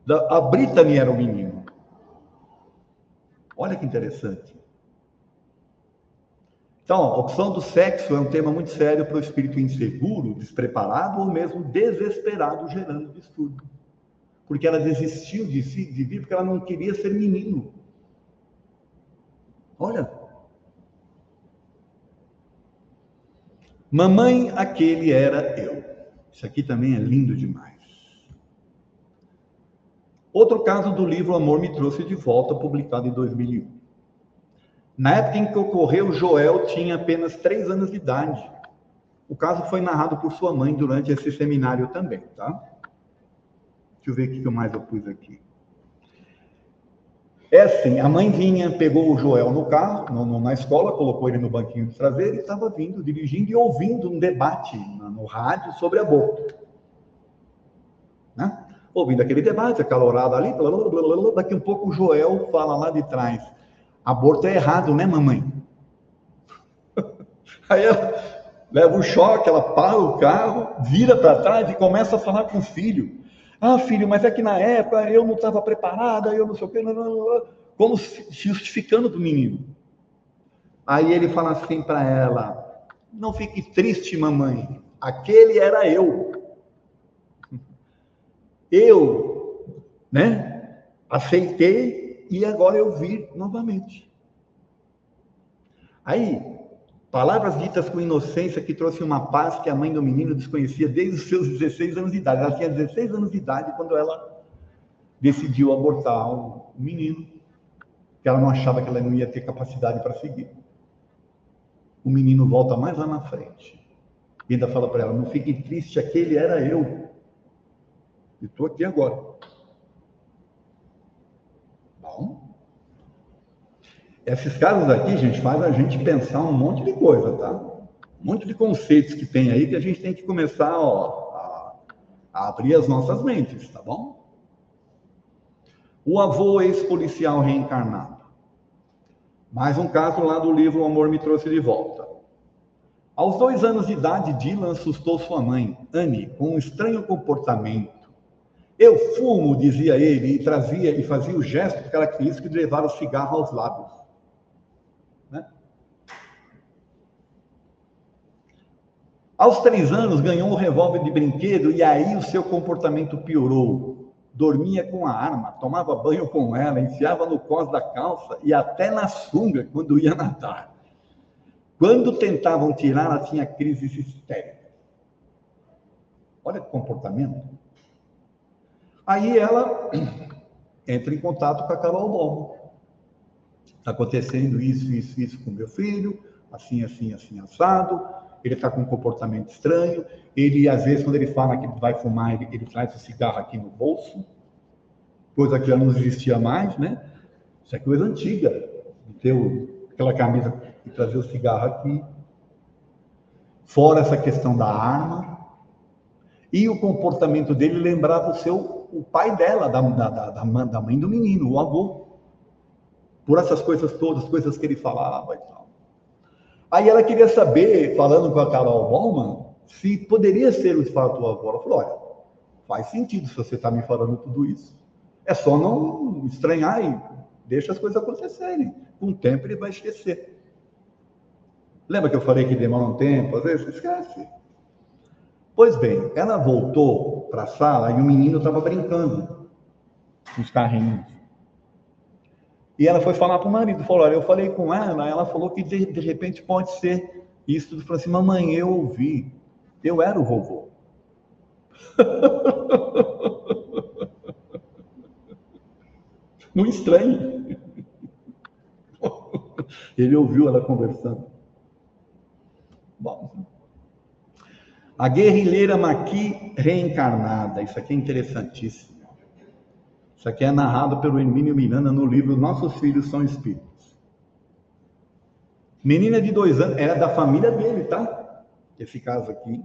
Da, a Brittany era o menino. Olha que interessante. Então, a opção do sexo é um tema muito sério para o espírito inseguro, despreparado ou mesmo desesperado, gerando distúrbio. Porque ela desistiu de, si, de vir porque ela não queria ser menino. Olha, Mamãe, aquele era eu. Isso aqui também é lindo demais. Outro caso do livro Amor Me Trouxe de Volta, publicado em 2001. Na época em que ocorreu, Joel tinha apenas três anos de idade. O caso foi narrado por sua mãe durante esse seminário também, tá? Deixa eu ver o que mais eu pus aqui. É assim, a mãe vinha, pegou o Joel no carro, no, no, na escola, colocou ele no banquinho de traseiro e estava vindo, dirigindo e ouvindo um debate no, no rádio sobre aborto. Né? Ouvindo aquele debate, acalorado ali, blá, blá, blá, daqui um pouco o Joel fala lá de trás, aborto é errado, né mamãe? Aí ela leva um choque, ela para o carro, vira para trás e começa a falar com o filho. Ah, filho, mas é que na época eu não estava preparada, eu não sei o quê, não, não, não, como se justificando para o menino. Aí ele fala assim para ela: Não fique triste, mamãe, aquele era eu. Eu, né, aceitei e agora eu vi novamente. Aí, Palavras ditas com inocência que trouxe uma paz que a mãe do menino desconhecia desde os seus 16 anos de idade. Ela tinha 16 anos de idade quando ela decidiu abortar o menino, que ela não achava que ela não ia ter capacidade para seguir. O menino volta mais lá na frente e ainda fala para ela: Não fique triste, aquele era eu. E estou aqui agora. Bom, esses casos aqui, gente, faz a gente pensar um monte de coisa, tá? Um monte de conceitos que tem aí que a gente tem que começar ó, a, a abrir as nossas mentes, tá bom? O avô ex-policial reencarnado. Mais um caso lá do livro O Amor Me Trouxe de Volta. Aos dois anos de idade, Dylan assustou sua mãe, Anne, com um estranho comportamento. Eu fumo, dizia ele, e trazia e fazia o gesto característico de levar o cigarro aos lábios. Aos três anos, ganhou um revólver de brinquedo e aí o seu comportamento piorou. Dormia com a arma, tomava banho com ela, enfiava no cós da calça e até na sunga quando ia nadar. Quando tentavam tirar, ela tinha crises histéricas. Olha que comportamento. Aí ela entra em contato com a Carol Lobo. Está acontecendo isso, isso, isso com meu filho, assim, assim, assim, assado. Ele está com um comportamento estranho. Ele, às vezes, quando ele fala que vai fumar, ele, ele traz o cigarro aqui no bolso, coisa que já não existia mais, né? Isso é coisa antiga, de ter aquela camisa e trazer o cigarro aqui. Fora essa questão da arma. E o comportamento dele lembrava o seu, o pai dela, da, da, da, da mãe do menino, o avô. Por essas coisas todas, coisas que ele falava e tal. Aí ela queria saber, falando com a Carol Bowman, se poderia ser o avô. Ela falou: olha, faz sentido se você está me falando tudo isso. É só não estranhar e deixa as coisas acontecerem. Com o tempo ele vai esquecer. Lembra que eu falei que demora um tempo? Às vezes esquece. Pois bem, ela voltou para a sala e o menino estava brincando com os carrinhos. E ela foi falar para o marido, falou, olha, eu falei com ela, ela falou que de, de repente pode ser isso. Ele falou assim, mamãe, eu ouvi, eu era o vovô. Não estranhe. Ele ouviu ela conversando. Bom. A guerrilheira Maqui reencarnada. Isso aqui é interessantíssimo. Isso aqui é narrado pelo Hermínio Miranda no livro Nossos Filhos São Espíritos. Menina de dois anos, era da família dele, tá? Esse caso aqui.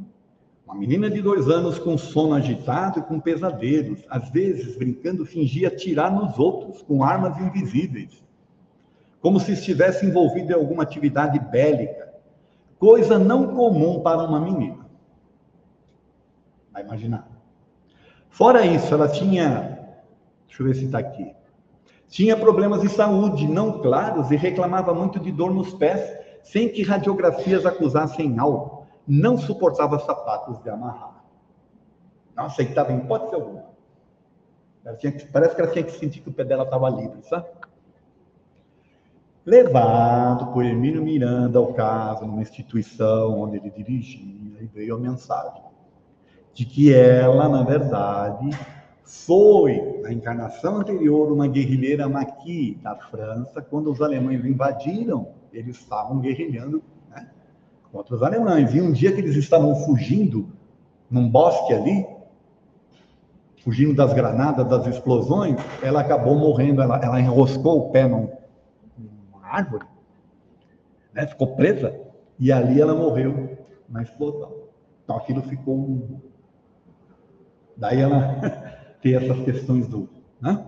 Uma menina de dois anos com sono agitado e com pesadelos. Às vezes, brincando, fingia atirar nos outros com armas invisíveis. Como se estivesse envolvida em alguma atividade bélica Coisa não comum para uma menina. Vai imaginar. Fora isso, ela tinha. Deixa eu ver se está aqui. Tinha problemas de saúde não claros e reclamava muito de dor nos pés, sem que radiografias acusassem algo. Não suportava sapatos de amarrar. Não aceitava em hipótese alguma. Que, parece que ela tinha que sentir que o pé dela estava livre, sabe? levado por Emílio Miranda ao caso, numa instituição onde ele dirigia, veio a mensagem de que ela, na verdade, foi, na encarnação anterior, uma guerrilheira maqui da França, quando os alemães invadiram, eles estavam guerrilhando né, contra os alemães. E um dia que eles estavam fugindo num bosque ali, fugindo das granadas, das explosões, ela acabou morrendo, ela, ela enroscou o pé num, árvore, né? ficou presa, e ali ela morreu na explosão. Então aquilo ficou um... Daí ela tem essas questões do. Né?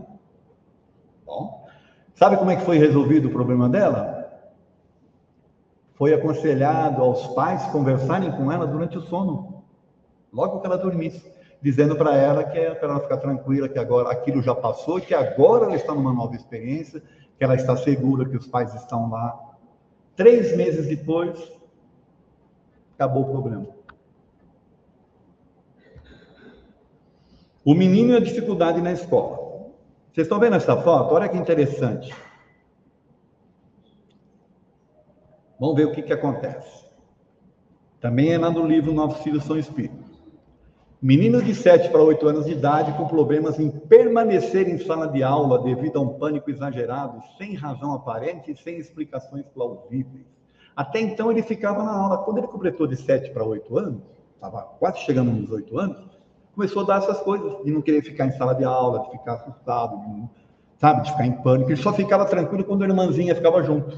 Bom, sabe como é que foi resolvido o problema dela? Foi aconselhado aos pais conversarem com ela durante o sono, logo que ela dormisse, dizendo para ela que é para ela ficar tranquila, que agora aquilo já passou, que agora ela está numa nova experiência que ela está segura que os pais estão lá. Três meses depois, acabou o problema. O menino e a dificuldade na escola. Vocês estão vendo essa foto? Olha que interessante. Vamos ver o que, que acontece. Também é lá no livro Novos Filhos São Espíritos. Menino de 7 para 8 anos de idade com problemas em permanecer em sala de aula devido a um pânico exagerado, sem razão aparente e sem explicações plausíveis. Até então ele ficava na aula. Quando ele completou de 7 para 8 anos, estava quase chegando nos 8 anos, começou a dar essas coisas, de não querer ficar em sala de aula, de ficar assustado, de, sabe, de ficar em pânico. Ele só ficava tranquilo quando a irmãzinha ficava junto.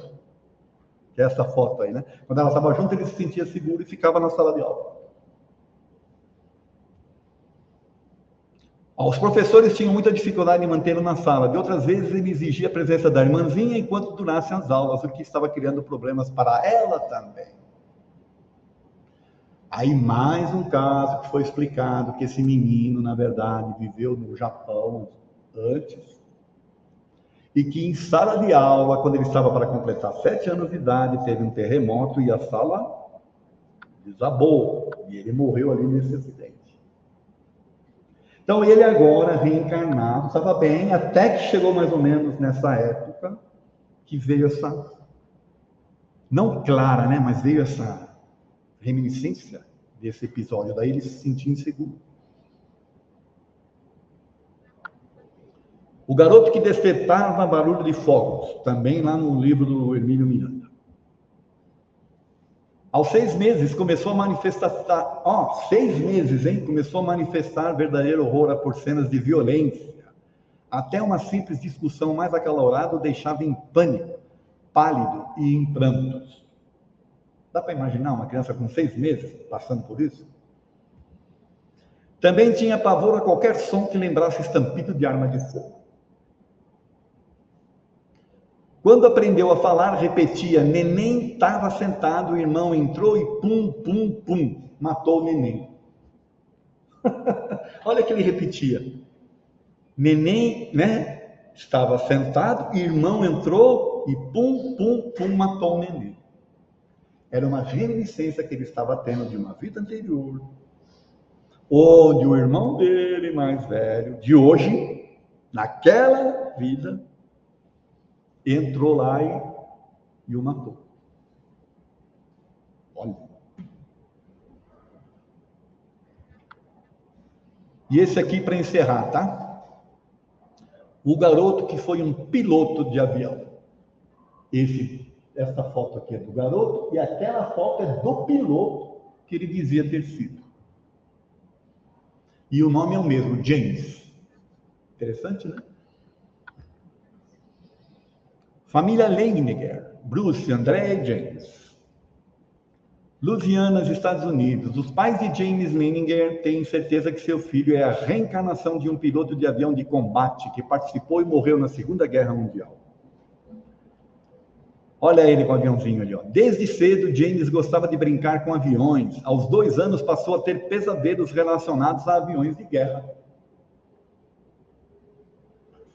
Que é essa foto aí, né? Quando ela estava junto, ele se sentia seguro e ficava na sala de aula. Os professores tinham muita dificuldade em mantê-lo na sala. De outras vezes, ele exigia a presença da irmãzinha enquanto durassem as aulas, o que estava criando problemas para ela também. Aí, mais um caso que foi explicado que esse menino, na verdade, viveu no Japão antes. E que em sala de aula, quando ele estava para completar sete anos de idade, teve um terremoto e a sala desabou e ele morreu ali nesse acidente. Então ele agora reencarnado, estava bem, até que chegou mais ou menos nessa época que veio essa não clara, né, mas veio essa reminiscência desse episódio, daí ele se sentia inseguro. O garoto que despertava barulho de fogos, também lá no livro do Emílio Miranda. Aos seis meses começou a manifestar, ó, oh, seis meses, hein? Começou a manifestar verdadeiro horror por cenas de violência. Até uma simples discussão mais acalorada o deixava em pânico, pálido e em prantos. Dá para imaginar uma criança com seis meses passando por isso? Também tinha pavor a qualquer som que lembrasse estampido de arma de fogo. Quando aprendeu a falar, repetia: Neném estava sentado, o irmão entrou e pum, pum, pum, matou o neném. Olha que ele repetia. Neném, né? Estava sentado, irmão entrou e pum, pum, pum, matou o neném. Era uma reminiscência que ele estava tendo de uma vida anterior, onde o irmão dele, mais velho, de hoje, naquela vida, entrou lá e, e o matou. Olha. E esse aqui para encerrar, tá? O garoto que foi um piloto de avião. Esse, essa foto aqui é do garoto e aquela foto é do piloto que ele dizia ter sido. E o nome é o mesmo, James. Interessante, né? Família Leininger, Bruce, André e James. Louisiana, Estados Unidos. Os pais de James Leininger têm certeza que seu filho é a reencarnação de um piloto de avião de combate que participou e morreu na Segunda Guerra Mundial. Olha ele com o aviãozinho ali. Ó. Desde cedo, James gostava de brincar com aviões. Aos dois anos, passou a ter pesadelos relacionados a aviões de guerra.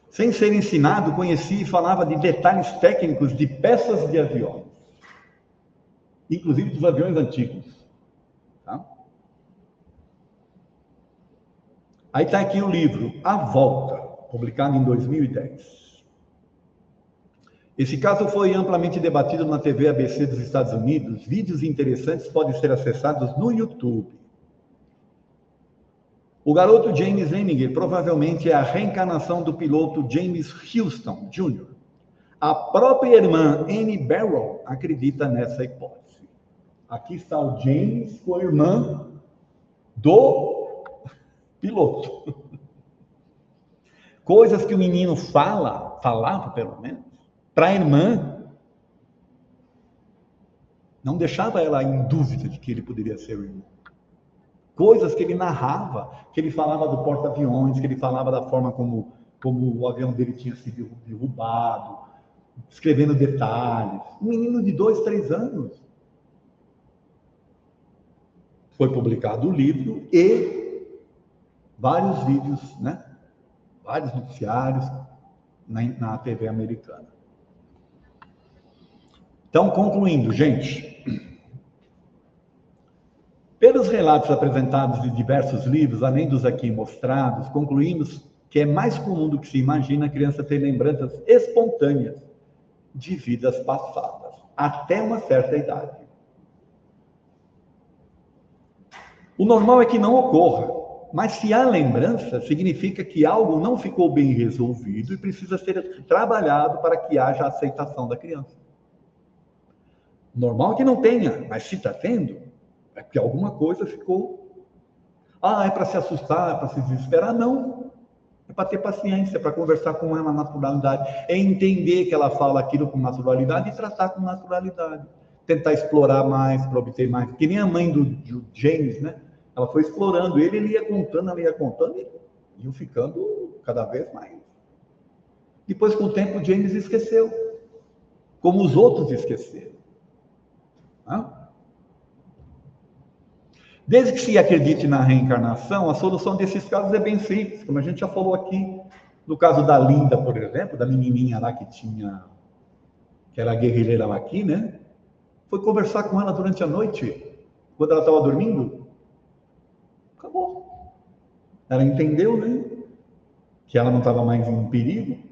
Sem ser ensinado, conhecia e falava de detalhes técnicos de peças de aviões, inclusive dos aviões antigos. Tá? Aí está aqui o livro A Volta, publicado em 2010. Esse caso foi amplamente debatido na TV ABC dos Estados Unidos. Vídeos interessantes podem ser acessados no YouTube. O garoto James Leninger provavelmente é a reencarnação do piloto James Houston Jr. A própria irmã Annie Barrow acredita nessa hipótese. Aqui está o James com a irmã do piloto. Coisas que o menino fala, falava pelo menos, para a irmã, não deixava ela em dúvida de que ele poderia ser o irmão coisas que ele narrava, que ele falava do porta-aviões, que ele falava da forma como, como o avião dele tinha sido derrubado, escrevendo detalhes. Um menino de dois, três anos. Foi publicado o livro e vários vídeos, né? Vários noticiários na, na TV americana. Então, concluindo, gente, pelos relatos apresentados de diversos livros, além dos aqui mostrados, concluímos que é mais comum do que se imagina a criança ter lembranças espontâneas de vidas passadas, até uma certa idade. O normal é que não ocorra, mas se há lembrança, significa que algo não ficou bem resolvido e precisa ser trabalhado para que haja aceitação da criança. Normal é que não tenha, mas se está tendo, é porque alguma coisa ficou. Ah, é para se assustar, é para se desesperar? Não. É para ter paciência, para conversar com ela na naturalidade. É entender que ela fala aquilo com naturalidade e tratar com naturalidade. Tentar explorar mais, para obter mais. Que nem a mãe do, do James, né? Ela foi explorando ele, ele ia contando, ela ia contando e iam ficando cada vez mais. Depois, com o tempo, James esqueceu. Como os outros esqueceram. Desde que se acredite na reencarnação, a solução desses casos é bem simples, como a gente já falou aqui. No caso da Linda, por exemplo, da menininha lá que tinha, que era guerrilheira lá aqui, né? Foi conversar com ela durante a noite. quando ela estava dormindo, acabou. Ela entendeu, né? Que ela não estava mais em perigo.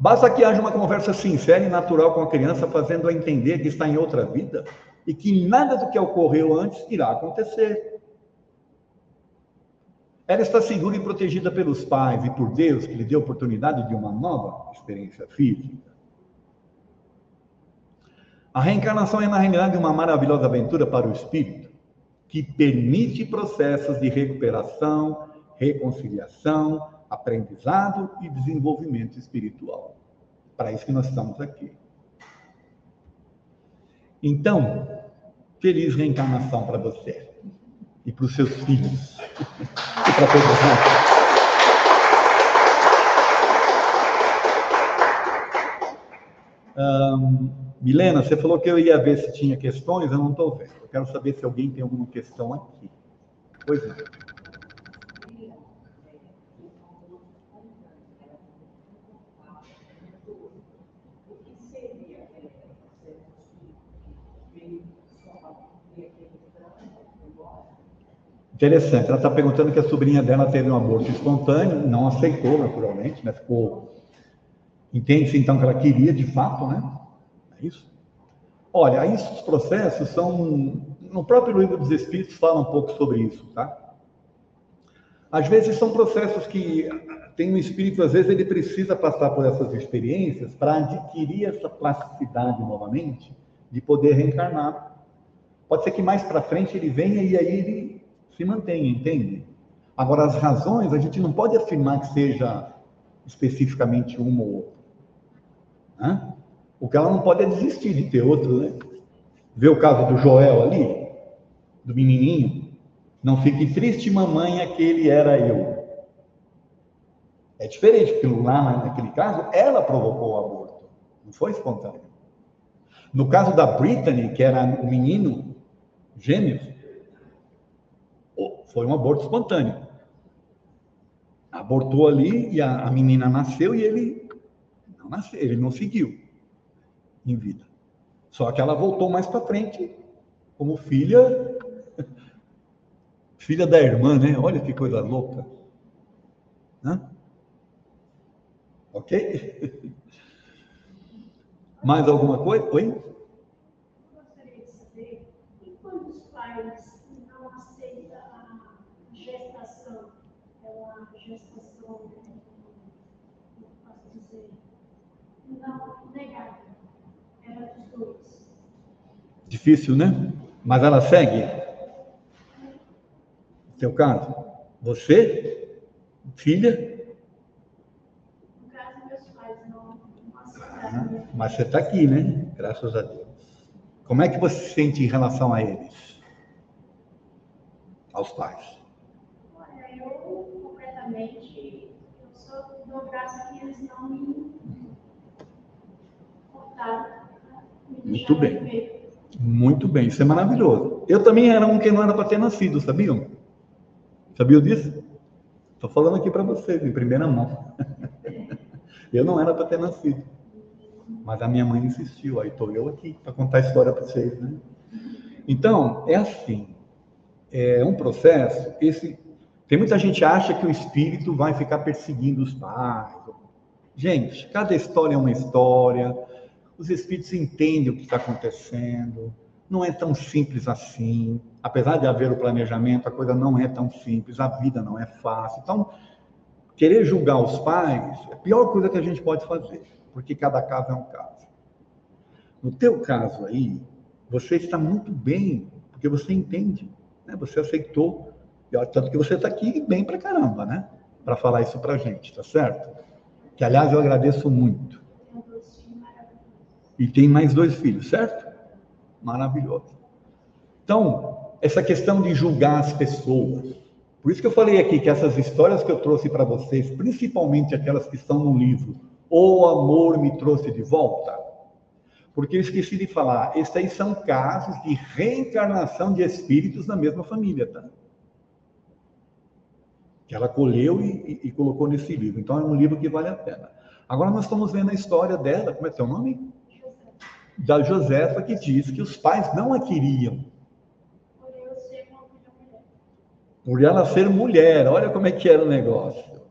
Basta que haja uma conversa sincera e natural com a criança, fazendo-a entender que está em outra vida e que nada do que ocorreu antes irá acontecer. Ela está segura e protegida pelos pais e por Deus, que lhe deu oportunidade de uma nova experiência física. A reencarnação é, na realidade, uma maravilhosa aventura para o espírito, que permite processos de recuperação, reconciliação, aprendizado e desenvolvimento espiritual. Para isso que nós estamos aqui. Então, feliz reencarnação para você e para os seus filhos e para todos nós. Um, Milena, você falou que eu ia ver se tinha questões, eu não estou vendo. Eu quero saber se alguém tem alguma questão aqui. Pois não. Interessante. Ela está perguntando que a sobrinha dela teve um aborto espontâneo, não aceitou, naturalmente, né? Ficou. Entende-se então que ela queria de fato, né? É isso? Olha, esses processos são. No próprio livro dos Espíritos fala um pouco sobre isso, tá? Às vezes são processos que tem um espírito, às vezes ele precisa passar por essas experiências para adquirir essa plasticidade novamente, de poder reencarnar. Pode ser que mais para frente ele venha e aí ele se mantém, entende? Agora, as razões, a gente não pode afirmar que seja especificamente uma ou outra. Né? O que ela não pode é desistir de ter outro, né? Vê o caso do Joel ali, do menininho. Não fique triste, mamãe, aquele era eu. É diferente, porque lá naquele caso, ela provocou o aborto. Não foi espontâneo. No caso da Brittany, que era o menino, gêmeos, foi um aborto espontâneo. Abortou ali e a, a menina nasceu e ele não nasceu, ele não seguiu em vida. Só que ela voltou mais para frente como filha filha da irmã, né? Olha que coisa louca. Né? Ok? Mais alguma coisa? Oi? Difícil, né? Mas ela segue. Teu caso? Você? Filha?
No caso, meus pais não.
Mas você está aqui, né? Graças a Deus. Como é que você se sente em relação a eles? Aos pais?
Olha, eu completamente. Eu só dou graça que eles não me.
Muito bem. Muito bem, isso é maravilhoso. Eu também era um que não era para ter nascido, sabiam? Sabiam disso? Estou falando aqui para vocês, em primeira mão. eu não era para ter nascido. Mas a minha mãe insistiu, aí estou eu aqui para contar a história para vocês. Né? Então, é assim. É um processo. Esse, tem muita gente que acha que o espírito vai ficar perseguindo os pais. Gente, cada história é uma história os espíritos entendem o que está acontecendo, não é tão simples assim. Apesar de haver o planejamento, a coisa não é tão simples, a vida não é fácil. Então, querer julgar os pais é a pior coisa que a gente pode fazer, porque cada caso é um caso. No teu caso aí, você está muito bem, porque você entende, né? você aceitou, tanto que você está aqui bem pra caramba, né? Para falar isso pra gente, tá certo? Que, aliás, eu agradeço muito. E tem mais dois filhos, certo? Maravilhoso. Então, essa questão de julgar as pessoas. Por isso que eu falei aqui que essas histórias que eu trouxe para vocês, principalmente aquelas que estão no livro, O Amor Me Trouxe de Volta, porque eu esqueci de falar, esses aí são casos de reencarnação de espíritos na mesma família, tá? Que ela colheu e, e, e colocou nesse livro. Então é um livro que vale a pena. Agora nós estamos vendo a história dela, como é seu nome? Da Josefa que diz que os pais não a queriam
Por
ela ser mulher. Olha como é que era o negócio,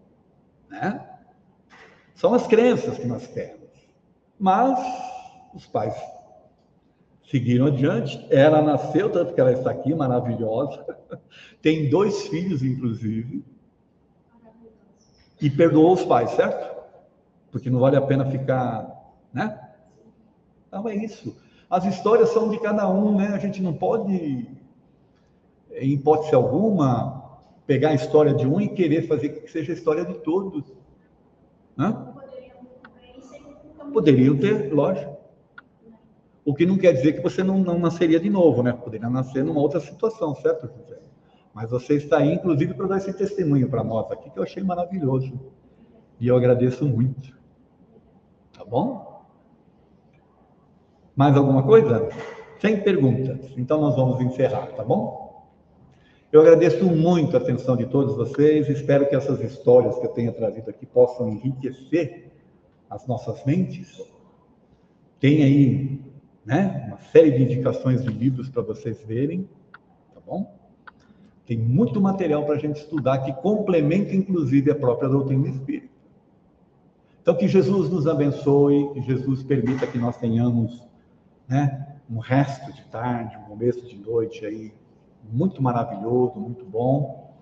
né? São as crenças que nós temos. Mas os pais seguiram adiante. Ela nasceu, tanto que ela está aqui, maravilhosa. Tem dois filhos, inclusive. E perdoou os pais, certo? Porque não vale a pena ficar, né? Então é isso. As histórias são de cada um, né? A gente não pode, em hipótese alguma, pegar a história de um e querer fazer que seja a história de todos.
Nunca
Poderiam ter, lógico. O que não quer dizer que você não, não nasceria de novo, né? Poderia nascer numa outra situação, certo, José? Mas você está aí, inclusive, para dar esse testemunho para nós aqui, que eu achei maravilhoso. E eu agradeço muito. Tá bom? Mais alguma coisa? Sem perguntas. Então nós vamos encerrar, tá bom? Eu agradeço muito a atenção de todos vocês. Espero que essas histórias que eu tenha trazido aqui possam enriquecer as nossas mentes. Tem aí, né, uma série de indicações de livros para vocês verem, tá bom? Tem muito material para a gente estudar que complementa, inclusive, a própria doutrina espírita. Então, que Jesus nos abençoe, que Jesus permita que nós tenhamos né, um resto de tarde, um começo de noite aí muito maravilhoso, muito bom.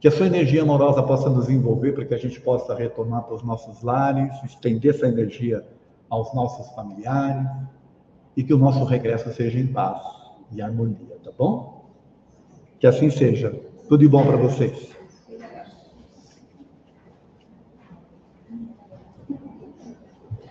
Que a sua energia amorosa possa nos envolver para que a gente possa retornar para os nossos lares, estender essa energia aos nossos familiares e que o nosso regresso seja em paz e harmonia, tá bom? Que assim seja. Tudo de bom para vocês.